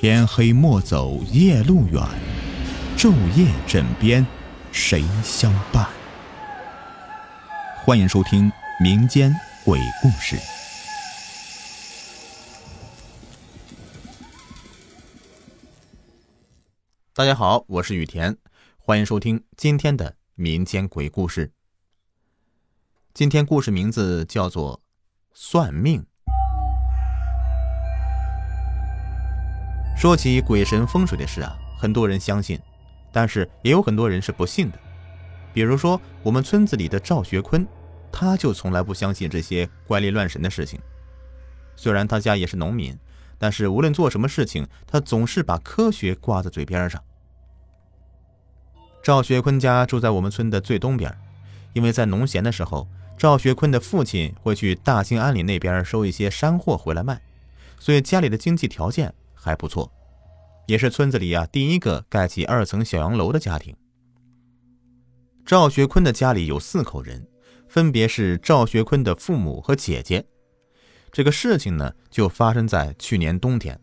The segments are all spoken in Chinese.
天黑莫走夜路远，昼夜枕边谁相伴？欢迎收听民间鬼故事。大家好，我是雨田，欢迎收听今天的民间鬼故事。今天故事名字叫做《算命》。说起鬼神风水的事啊，很多人相信，但是也有很多人是不信的。比如说我们村子里的赵学坤，他就从来不相信这些怪力乱神的事情。虽然他家也是农民，但是无论做什么事情，他总是把科学挂在嘴边上。赵学坤家住在我们村的最东边，因为在农闲的时候，赵学坤的父亲会去大兴安岭那边收一些山货回来卖，所以家里的经济条件。还不错，也是村子里啊第一个盖起二层小洋楼的家庭。赵学坤的家里有四口人，分别是赵学坤的父母和姐姐。这个事情呢，就发生在去年冬天。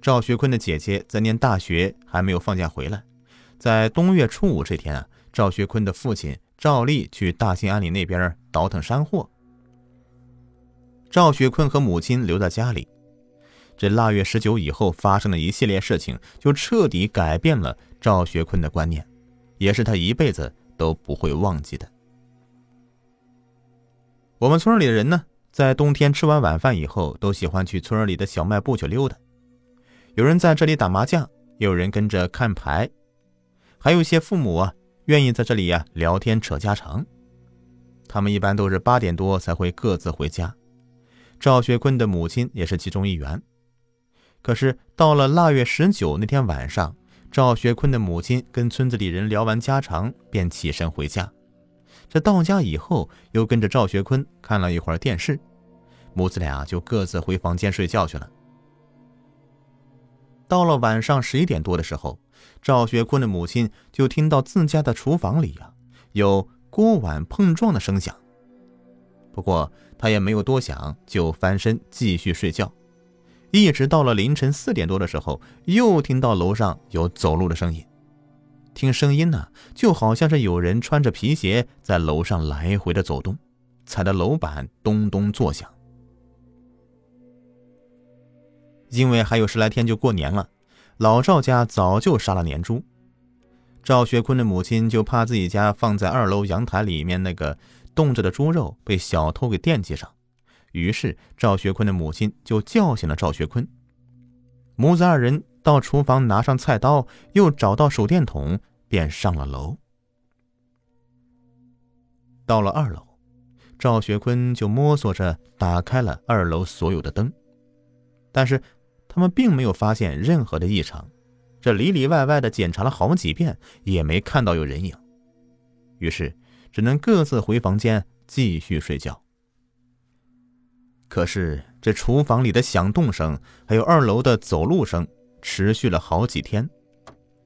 赵学坤的姐姐在念大学，还没有放假回来。在冬月初五这天啊，赵学坤的父亲赵立去大兴安岭那边倒腾山货，赵学坤和母亲留在家里。这腊月十九以后发生的一系列事情，就彻底改变了赵学坤的观念，也是他一辈子都不会忘记的。我们村里的人呢，在冬天吃完晚饭以后，都喜欢去村里的小卖部去溜达。有人在这里打麻将，也有人跟着看牌，还有一些父母啊，愿意在这里呀聊天扯家常。他们一般都是八点多才会各自回家。赵学坤的母亲也是其中一员。可是到了腊月十九那天晚上，赵学坤的母亲跟村子里人聊完家常，便起身回家。这到家以后，又跟着赵学坤看了一会儿电视，母子俩就各自回房间睡觉去了。到了晚上十一点多的时候，赵学坤的母亲就听到自家的厨房里呀有锅碗碰撞的声响。不过他也没有多想，就翻身继续睡觉。一直到了凌晨四点多的时候，又听到楼上有走路的声音。听声音呢，就好像是有人穿着皮鞋在楼上来回的走动，踩的楼板咚咚作响。因为还有十来天就过年了，老赵家早就杀了年猪。赵学坤的母亲就怕自己家放在二楼阳台里面那个冻着的猪肉被小偷给惦记上。于是赵学坤的母亲就叫醒了赵学坤，母子二人到厨房拿上菜刀，又找到手电筒，便上了楼。到了二楼，赵学坤就摸索着打开了二楼所有的灯，但是他们并没有发现任何的异常，这里里外外的检查了好几遍，也没看到有人影，于是只能各自回房间继续睡觉。可是，这厨房里的响动声，还有二楼的走路声，持续了好几天，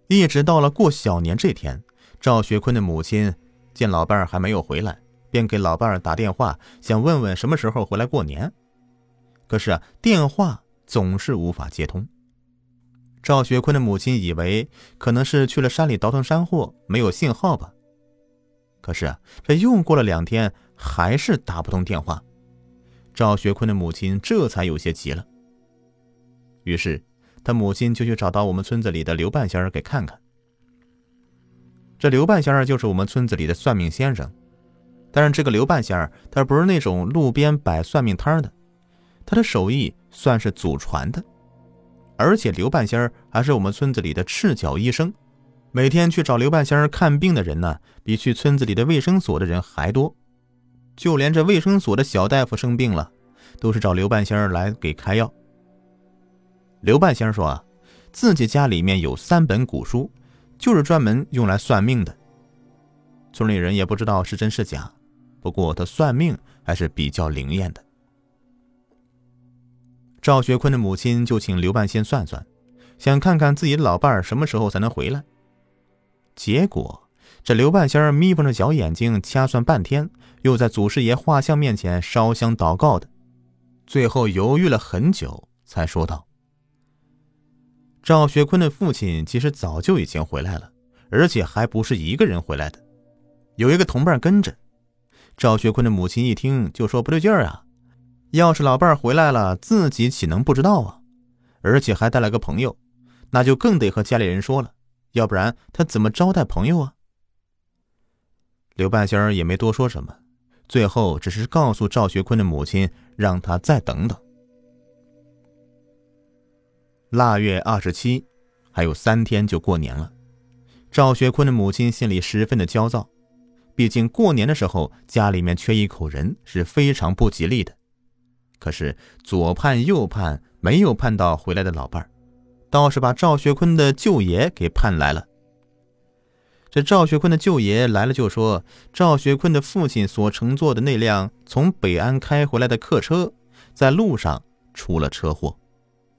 一直到了过小年这天，赵学坤的母亲见老伴儿还没有回来，便给老伴儿打电话，想问问什么时候回来过年。可是啊，电话总是无法接通。赵学坤的母亲以为可能是去了山里倒腾山货，没有信号吧。可是啊，这又过了两天，还是打不通电话。赵学坤的母亲这才有些急了，于是他母亲就去找到我们村子里的刘半仙儿给看看。这刘半仙儿就是我们村子里的算命先生，但是这个刘半仙儿他不是那种路边摆算命摊的，他的手艺算是祖传的，而且刘半仙儿还是我们村子里的赤脚医生，每天去找刘半仙儿看病的人呢，比去村子里的卫生所的人还多。就连这卫生所的小大夫生病了，都是找刘半仙来给开药。刘半仙说啊，自己家里面有三本古书，就是专门用来算命的。村里人也不知道是真是假，不过他算命还是比较灵验的。赵学坤的母亲就请刘半仙算算，想看看自己的老伴儿什么时候才能回来。结果。这刘半仙儿眯缝着小眼睛掐算半天，又在祖师爷画像面前烧香祷告的，最后犹豫了很久，才说道：“赵学坤的父亲其实早就已经回来了，而且还不是一个人回来的，有一个同伴跟着。赵学坤的母亲一听就说不对劲儿啊，要是老伴儿回来了，自己岂能不知道啊？而且还带了个朋友，那就更得和家里人说了，要不然他怎么招待朋友啊？刘半仙儿也没多说什么，最后只是告诉赵学坤的母亲，让他再等等。腊月二十七，还有三天就过年了，赵学坤的母亲心里十分的焦躁，毕竟过年的时候家里面缺一口人是非常不吉利的。可是左盼右盼，没有盼到回来的老伴儿，倒是把赵学坤的舅爷给盼来了。这赵学坤的舅爷来了，就说赵学坤的父亲所乘坐的那辆从北安开回来的客车，在路上出了车祸，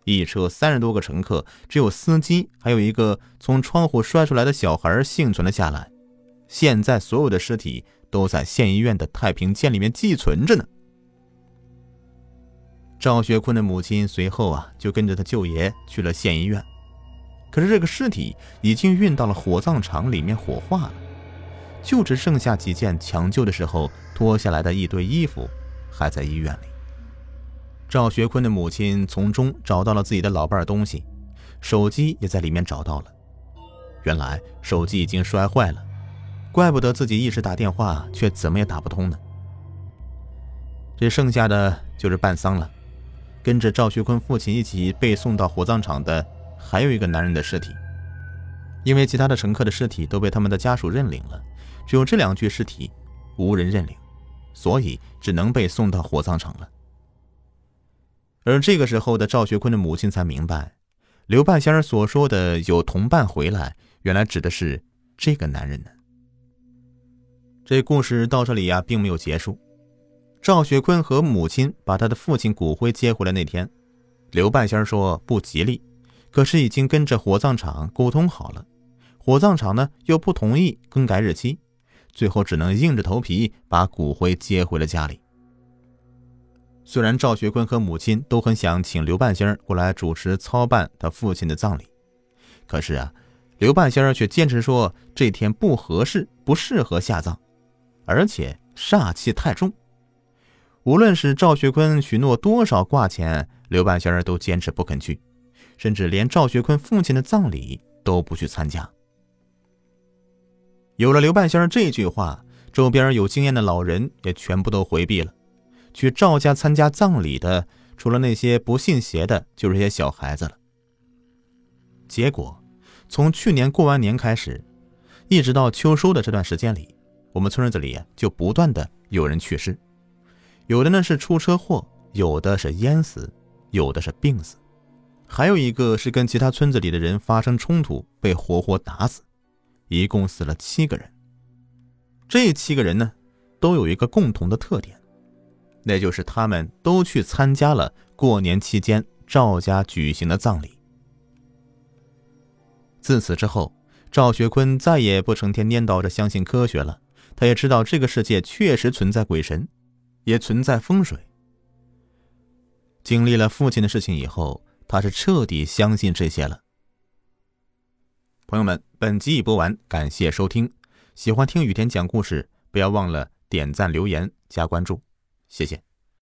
一车三十多个乘客，只有司机还有一个从窗户摔出来的小孩幸存了下来。现在所有的尸体都在县医院的太平间里面寄存着呢。赵学坤的母亲随后啊，就跟着他舅爷去了县医院。可是这个尸体已经运到了火葬场里面火化了，就只剩下几件抢救的时候脱下来的一堆衣服还在医院里。赵学坤的母亲从中找到了自己的老伴儿东西，手机也在里面找到了。原来手机已经摔坏了，怪不得自己一直打电话却怎么也打不通呢。这剩下的就是办丧了，跟着赵学坤父亲一起被送到火葬场的。还有一个男人的尸体，因为其他的乘客的尸体都被他们的家属认领了，只有这两具尸体无人认领，所以只能被送到火葬场了。而这个时候的赵学坤的母亲才明白，刘半仙儿所说的有同伴回来，原来指的是这个男人呢。这故事到这里呀，并没有结束。赵学坤和母亲把他的父亲骨灰接回来那天，刘半仙儿说不吉利。可是已经跟着火葬场沟通好了，火葬场呢又不同意更改日期，最后只能硬着头皮把骨灰接回了家里。虽然赵学坤和母亲都很想请刘半仙儿过来主持操办他父亲的葬礼，可是啊，刘半仙儿却坚持说这天不合适，不适合下葬，而且煞气太重。无论是赵学坤许诺多少挂钱，刘半仙儿都坚持不肯去。甚至连赵学坤父亲的葬礼都不去参加。有了刘半仙这句话，周边有经验的老人也全部都回避了。去赵家参加葬礼的，除了那些不信邪的，就是些小孩子了。结果，从去年过完年开始，一直到秋收的这段时间里，我们村子里就不断的有人去世，有的呢是出车祸，有的是淹死，有的是病死。还有一个是跟其他村子里的人发生冲突，被活活打死，一共死了七个人。这七个人呢，都有一个共同的特点，那就是他们都去参加了过年期间赵家举行的葬礼。自此之后，赵学坤再也不成天念叨着相信科学了，他也知道这个世界确实存在鬼神，也存在风水。经历了父亲的事情以后。他是彻底相信这些了。朋友们，本集已播完，感谢收听。喜欢听雨田讲故事，不要忘了点赞、留言、加关注，谢谢。